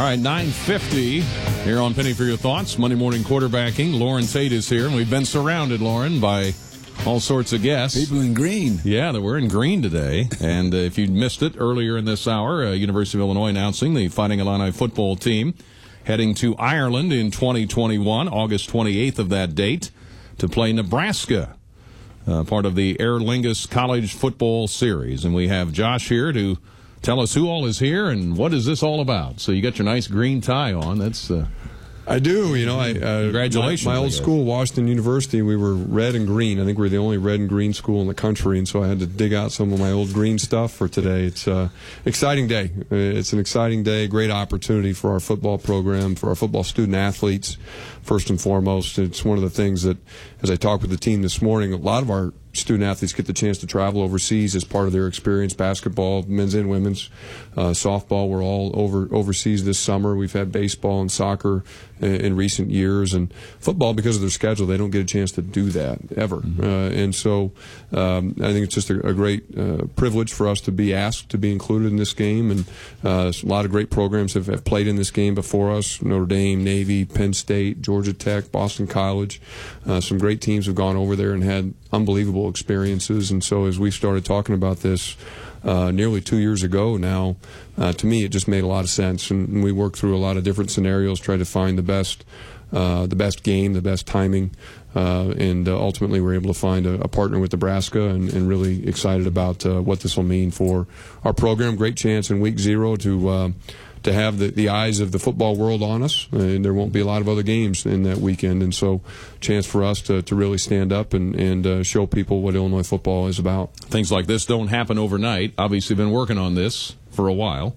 All right, 950 here on Penny for Your Thoughts. Monday morning quarterbacking. Lauren Tate is here, and we've been surrounded, Lauren, by all sorts of guests. People in green. Yeah, that we're in green today. And uh, if you missed it earlier in this hour, uh, University of Illinois announcing the Fighting Illini football team heading to Ireland in 2021, August 28th of that date, to play Nebraska, uh, part of the Aer Lingus College Football Series. And we have Josh here to tell us who all is here and what is this all about. So you got your nice green tie on. That's uh, I do. You know, I uh, Congratulations, My, my old school, Washington University, we were red and green. I think we are the only red and green school in the country, and so I had to dig out some of my old green stuff for today. It's an exciting day. Uh, It's an exciting day. Great opportunity for our football program, for our football student athletes. First and foremost, it's one of the things that, as I talked with the team this morning, a lot of our student athletes get the chance to travel overseas as part of their experience. Basketball, men's and women's, uh, softball. We're all over overseas this summer. We've had baseball and soccer in, in recent years, and football because of their schedule, they don't get a chance to do that ever. Uh, and so, um, I think it's just a, a great uh, privilege for us to be asked to be included in this game. And uh, a lot of great programs have, have played in this game before us: Notre Dame, Navy, Penn State, Georgia Tech, Boston College. Uh, some great teams have gone over there and had unbelievable experiences. And so, as we started talking about this uh, nearly two years ago now, uh, to me, it just made a lot of sense. And, we worked through a lot of different scenarios, tried to find the best, uh, the best game, the best timing, uh, and uh, ultimately we're able to find a, a partner with Nebraska, and, and really excited about uh, what this will mean for our program. Great chance in week zero to. To have the, the eyes of the football world on us, and there won't be a lot of other games in that weekend, and so chance for us to, to really stand up and, and uh, show people what Illinois football is about. things like this don't happen overnight. Obviously, been working on this for a while.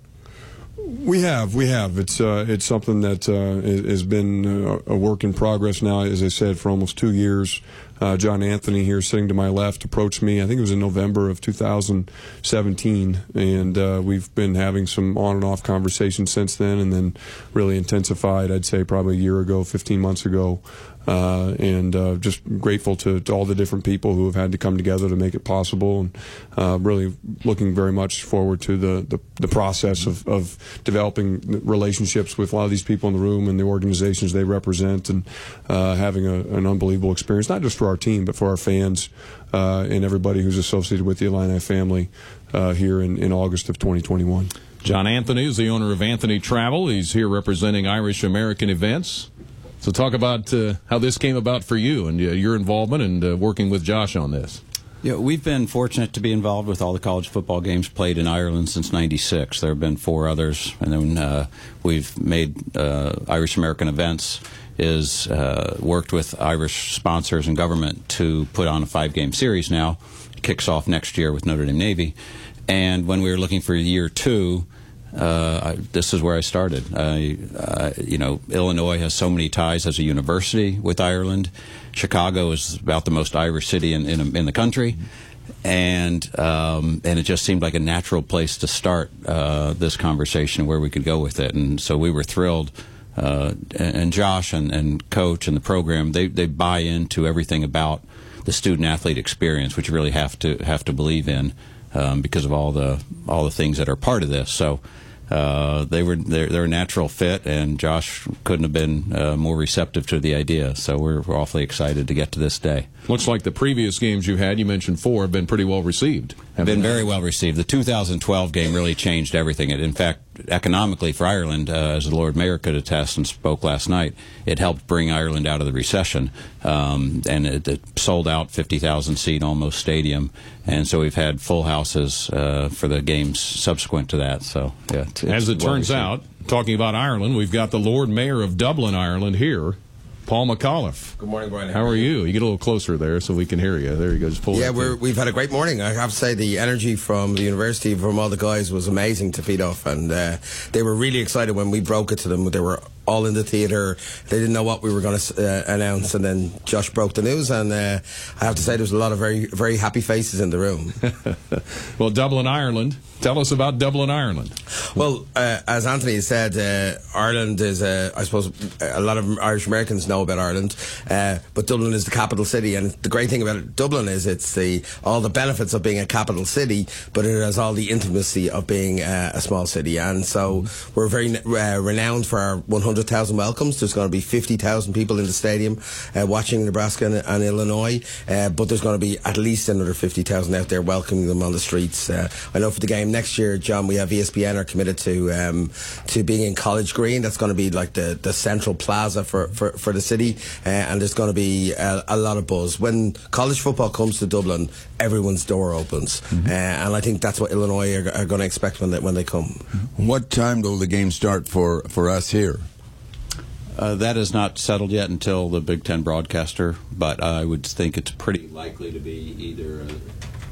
We have, we have. It's uh, it's something that uh, has been uh, a work in progress now. As I said, for almost two years. Uh, John Anthony here, sitting to my left, approached me. I think it was in November of 2017, and uh, we've been having some on and off conversations since then, and then really intensified. I'd say probably a year ago, 15 months ago, uh, and uh, just grateful to, to all the different people who have had to come together to make it possible, and uh, really looking very much forward to the, the, the process of, of developing relationships with a lot of these people in the room and the organizations they represent, and uh, having a, an unbelievable experience, not just for our team, but for our fans uh, and everybody who's associated with the Illini family uh, here in, in August of 2021. John Anthony is the owner of Anthony Travel. He's here representing Irish American events. So, talk about uh, how this came about for you and uh, your involvement and uh, working with Josh on this. Yeah, we've been fortunate to be involved with all the college football games played in Ireland since '96. There have been four others, and then uh, we've made uh, Irish American events. Is uh, worked with Irish sponsors and government to put on a five-game series. Now, it kicks off next year with Notre Dame Navy, and when we were looking for year two, uh, I, this is where I started. I, uh, you know, Illinois has so many ties as a university with Ireland. Chicago is about the most Irish city in in, in the country, and um, and it just seemed like a natural place to start uh, this conversation where we could go with it. And so we were thrilled. Uh, and, Josh and, and Coach and the program they they buy into everything about the student athlete experience, which you really have to have to believe in um, because of all the all the things that are part of this. So uh, they were they're, they're a natural fit, and Josh couldn't have been uh, more receptive to the idea. So we're, we're awfully excited to get to this day. Looks like the previous games you had, you mentioned four, have been pretty well received. Been very well received. The 2012 game really changed everything. It, in fact, economically for Ireland, uh, as the Lord Mayor could attest and spoke last night, it helped bring Ireland out of the recession. Um, and it, it sold out 50,000 seat almost stadium. And so we've had full houses uh, for the games subsequent to that. So, yeah. it's- As it well turns received. out, talking about Ireland, we've got the Lord Mayor of Dublin, Ireland here, Paul McAuliffe. Good morning, Brian. How are you? You get a little closer there so we can hear you. There you go. Just pull Yeah, we're, we've had a great morning. I have to say the energy from the university, from all the guys, was amazing to feed off, and uh, they were really excited when we broke it to them. They were all in the theatre. They didn't know what we were going to uh, announce, and then Josh broke the news, and uh, I have to say there was a lot of very very happy faces in the room. well, Dublin, Ireland. Tell us about Dublin, Ireland. Well, uh, as Anthony said, uh, Ireland is, uh, I suppose, a lot of Irish Americans know about Ireland, uh, but Dublin is the capital city, and the great thing about it, Dublin is it's the all the benefits of being a capital city, but it has all the intimacy of being uh, a small city, and so we're very uh, renowned for our 100,000 welcomes. There's going to be 50,000 people in the stadium watching Nebraska and, and Illinois, but there's going to be at least another 50,000 out there welcoming them on the streets. I know for the game next year, John, we have ESPN are committed to um, to being in College Green. That's going to be like the, the central plaza for, for, for the city, uh, and there's going to be a, a, lot of buzz. When college football comes to Dublin, everyone's door opens, mm-hmm. uh, and I think that's what Illinois are, are going to expect when they, when they come. What time will the game start for, for us here? Uh, that is not settled yet until the Big Ten broadcaster, but I would think it's pretty likely to be either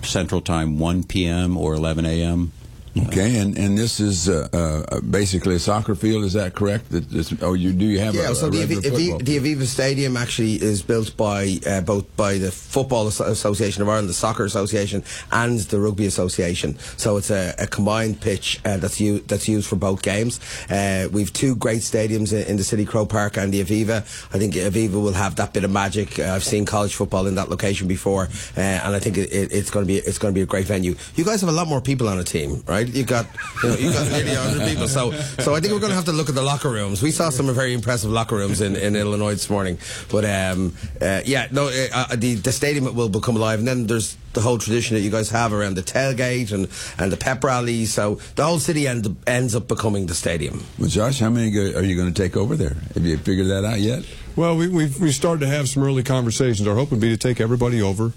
Central Time 1 p.m. or 11 a.m. Okay, and, and this is uh, uh, basically a soccer field. Is that correct? That or you do you have yeah? A, so a the, Aviva, the Aviva Stadium actually is built by uh, both by the Football Association of Ireland, the Soccer Association, and the Rugby Association. So it's a, a combined pitch uh, that's used that's used for both games. Uh, we've two great stadiums in, in, the City Croke Park and the Aviva. I think Aviva will have that bit of magic. Uh, I've seen college football in that location before, and I think it, it, it's going to be it's going to be a great venue. You guys have a lot more people on a team, right? Right? You got you, know, you got nearly 100 people. So so I think we're going to have to look at the locker rooms. We saw some very impressive locker rooms in, in Illinois this morning. But um, uh, yeah, no, uh, uh, the the stadium will become alive, and then there's the whole tradition that you guys have around the tailgate and, and the pep rallies. So the whole city end, ends up becoming the stadium. Well, Josh, how many are you going to take over there? Have you figured that out yet? Well, we, we've, we started to have some early conversations. Our hope would be to take everybody over.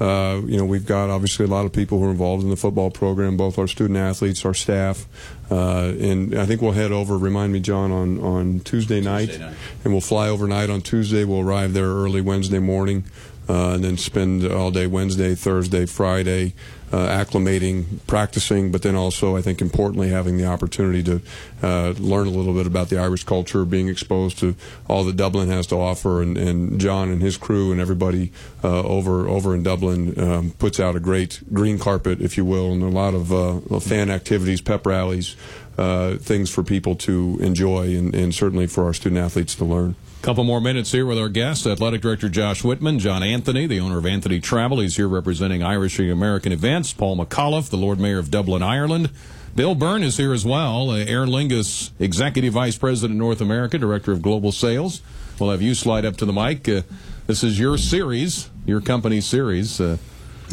Uh, you know, we've got obviously a lot of people who are involved in the football program, both our student athletes, our staff, uh, and I think we'll head over. Remind me, John, on on Tuesday night, Tuesday night. and we'll fly overnight on Tuesday. We'll arrive there early Wednesday morning uh, and then spend all day Wednesday, Thursday, Friday acclimating, practicing, but then also, I think, importantly, having the opportunity to uh, learn a little bit about the Irish culture, being exposed to all that Dublin has to offer, and, and John and his crew and everybody uh, over over in Dublin um, puts out a great green carpet, if you will, and a lot of uh, fan activities, pep rallies, uh, things for people to enjoy, and, and certainly for our student athletes to learn. Couple more minutes here with our guest, Athletic Director Josh Whitman, John Anthony, the owner of Anthony Travel. He's here representing Irish American events. Paul McAuliffe, the Lord Mayor of Dublin, Ireland. Bill Byrne is here as well. Uh, Aer Lingus, Executive Vice President North America, Director of Global Sales. We'll have you slide up to the mic. Uh, this is your series, your company series. Uh,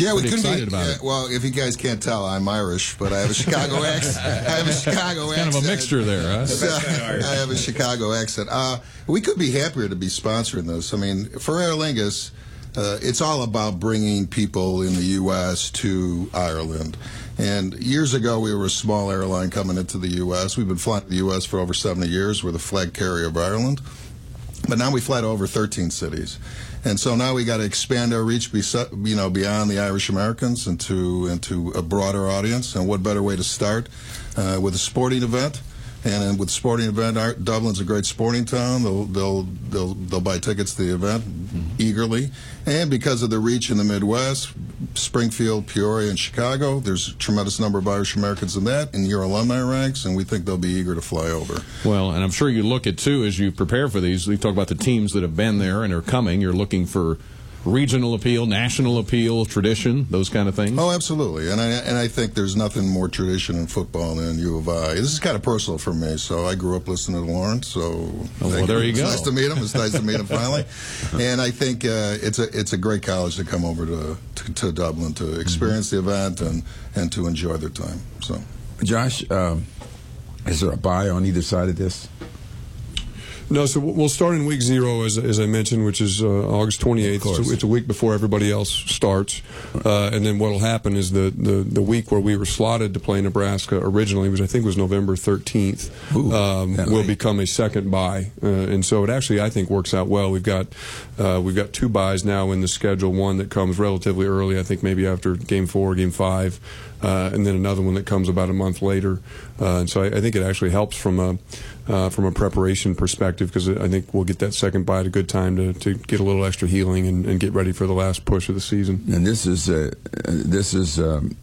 yeah, we couldn't be. Yeah, well, if you guys can't tell, I'm Irish, but I have a Chicago accent. I have a Chicago it's accent. Kind of a mixture there, huh? So, I have a Chicago accent. Uh, we could be happier to be sponsoring this. I mean, for Aer Lingus, uh, it's all about bringing people in the U.S. to Ireland. And years ago, we were a small airline coming into the U.S. We've been flying to the U.S. for over 70 years. We're the flag carrier of Ireland. But now we fly to over 13 cities. And so now we got to expand our reach, you know, beyond the Irish Americans into into a broader audience. And what better way to start uh, with a sporting event? And with sporting event, Dublin's a great sporting town. They'll they'll they'll, they'll buy tickets to the event mm-hmm. eagerly, and because of the reach in the Midwest, Springfield, Peoria, and Chicago, there's a tremendous number of Irish Americans in that in your alumni ranks, and we think they'll be eager to fly over. Well, and I'm sure you look at too as you prepare for these. We talk about the teams that have been there and are coming. You're looking for regional appeal, national appeal, tradition, those kind of things? Oh, absolutely. And I and I think there's nothing more tradition in football than U of I. This is kind of personal for me. So I grew up listening to Lawrence. So oh, well, there you it's go. Nice to meet him. It's nice to meet him finally. and I think uh, it's a it's a great college to come over to to, to Dublin to experience mm-hmm. the event and and to enjoy their time. So, Josh, um, is there a bye on either side of this? No, so we'll start in week zero, as, as I mentioned, which is uh, August 28th. It's a, it's a, week before everybody else starts. Uh, and then what will happen is the, the, the week where we were slotted to play Nebraska originally, which I think was November 13th, Ooh, um, will become a second bye. Uh, and so it actually, I think, works out well. We've got uh, we've got two byes now in the schedule. One that comes relatively early, I think maybe after game four, game five. Uh, and then another one that comes about a month later. Uh, and so I, I, think it actually helps from a uh, from a preparation perspective because I think we'll get that second bite at a good time to, to get a little extra healing and, and get ready for the last push of the season. And this is this is um,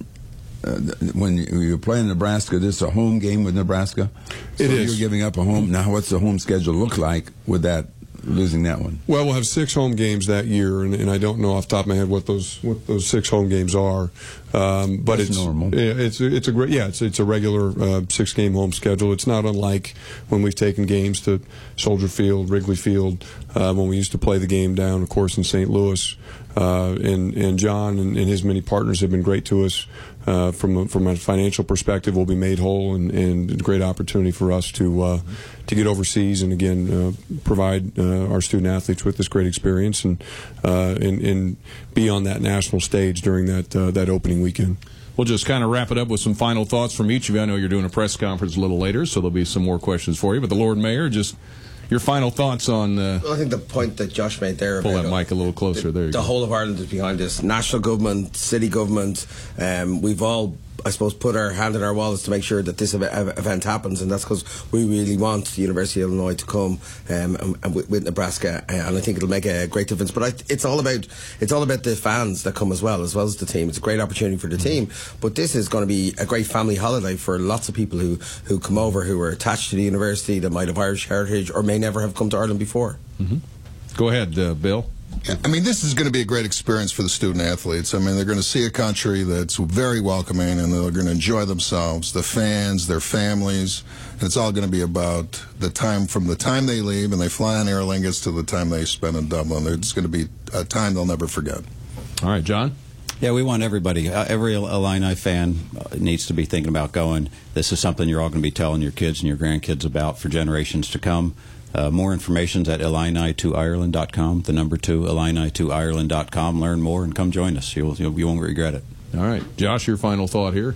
uh, when you, you play in Nebraska. This is a home game with Nebraska. So It is. You're giving up a home. Now, what's the home schedule look like with that losing that one? Well, we'll have six home games that year, and, and I don't know off the top of my head what those what those six home games are. Um, but That's it's normal. Yeah, it's it's a great yeah, it's it's a regular uh, six game home schedule. It's not unlike when we've taken games to Soldier Field, Wrigley Field, uh, when we used to play the game down, of course, in St. Louis. Uh, and and John and, and his many partners have been great to us. Uh, from a, from a financial perspective, we'll be made whole, and, and a great opportunity for us to uh, to get overseas and again uh, provide uh, our student athletes with this great experience and uh, and, and be on that national stage during that that opening weekend. We'll just kind of wrap it up with some final thoughts from each of you. I know you're doing a press conference a little later, so there'll be some more questions for you. But the Lord Mayor, just your final thoughts on. Uh, Well, I think the point that Josh made there. Pull about, that mic a little closer. The, There the go. whole of Ireland is behind this. National government, city government. Um, we've all, I suppose, put our hand in our wallets to make sure that this ev- ev- event happens, and that's because we really want the University of Illinois to come um, and, and with, with Nebraska, uh, and I think it'll make a great difference. But I, it's all about it's all about the fans that come as well, as well as the team. It's a great opportunity for the Mm-hmm. team, but this is going to be a great family holiday for lots of people who who come over who are attached to the university that might have Irish heritage or may never have come to Ireland before. go ahead, uh, Bill. I mean, this is going to be a great experience for the student athletes. I mean, they're going to see a country that's very welcoming and they're going to enjoy themselves, the fans, their families. And it's all going to be about the time from the time they leave and they fly on Aer Lingus to the time they spend in Dublin. It's going to be a time they'll never forget. All right, John. Yeah, we want everybody. Uh, every Illini fan uh, needs to be thinking about going. This is something you're all going to be telling your kids and your grandkids about for generations to come. Uh, more information is at Illini2Ireland.com. The number two, Illini2Ireland.com. Learn more and come join us. You'll, you'll, you won't regret it. All right, Josh, your final thought here.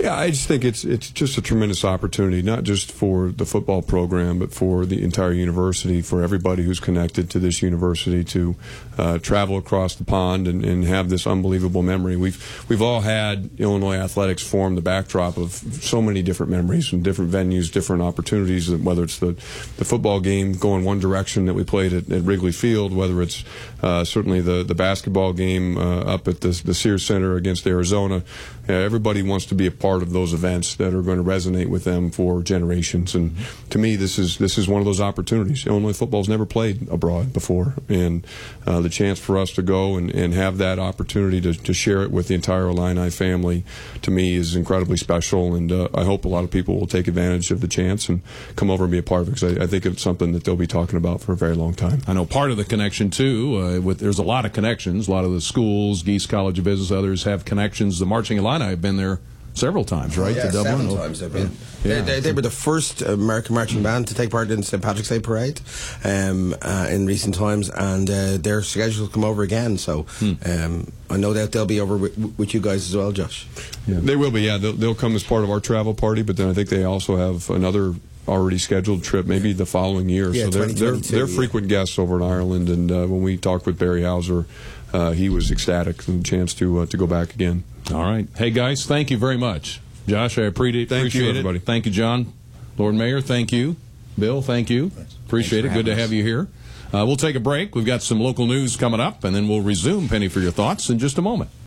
Yeah, I just think it's it's just a tremendous opportunity, not just for the football program, but for the entire university, for everybody who's connected to this university to uh, travel across the pond and, and have this unbelievable memory. We've we've all had Illinois athletics form the backdrop of so many different memories and different venues, different opportunities. Whether it's the the football game going one direction that we played at, at Wrigley Field, whether it's uh, certainly the the basketball game uh, up at the, the Sears Center against Arizona. Everybody wants to be a part of those events that are going to resonate with them for generations. And to me, this is this is one of those opportunities. Illinois football's never played abroad before, and uh, the chance for us to go and, and have that opportunity to, to share it with the entire Illini family, to me, is incredibly special. And uh, I hope a lot of people will take advantage of the chance and come over and be a part of it because I, I think it's something that they'll be talking about for a very long time. I know part of the connection too. Uh, with there's a lot of connections. A lot of the schools, Gies College of Business, others have connections. The Marching Illini have been there several times, right? Yeah, to Dublin. seven times they've been. Yeah. They, they, they were the first American marching band to take part in St Patrick's Day parade um, uh, in recent times, and uh, their schedule will come over again. So Hmm. um, I know that they'll be over with, with you guys as well, Josh. Yeah, they will be. Yeah, they'll, they'll come as part of our travel party, but then I think they also have another already scheduled trip, maybe the following year. Yeah, so they're they're, 2022, they're yeah. frequent guests over in Ireland, and uh, when we talked with Barry Houser, uh, he was ecstatic and the chance to uh, to go back again. All right. Hey, guys, thank you very much. Josh, I appreciate, it. Thank you, appreciate it. everybody. Thank you, John. Lord Mayor, thank you. Bill, thank you. Appreciate Thanks it. for Good to have you here. Uh, we'll take a break. We've got some local news coming up, and then we'll resume Penny for Your Thoughts in just a moment.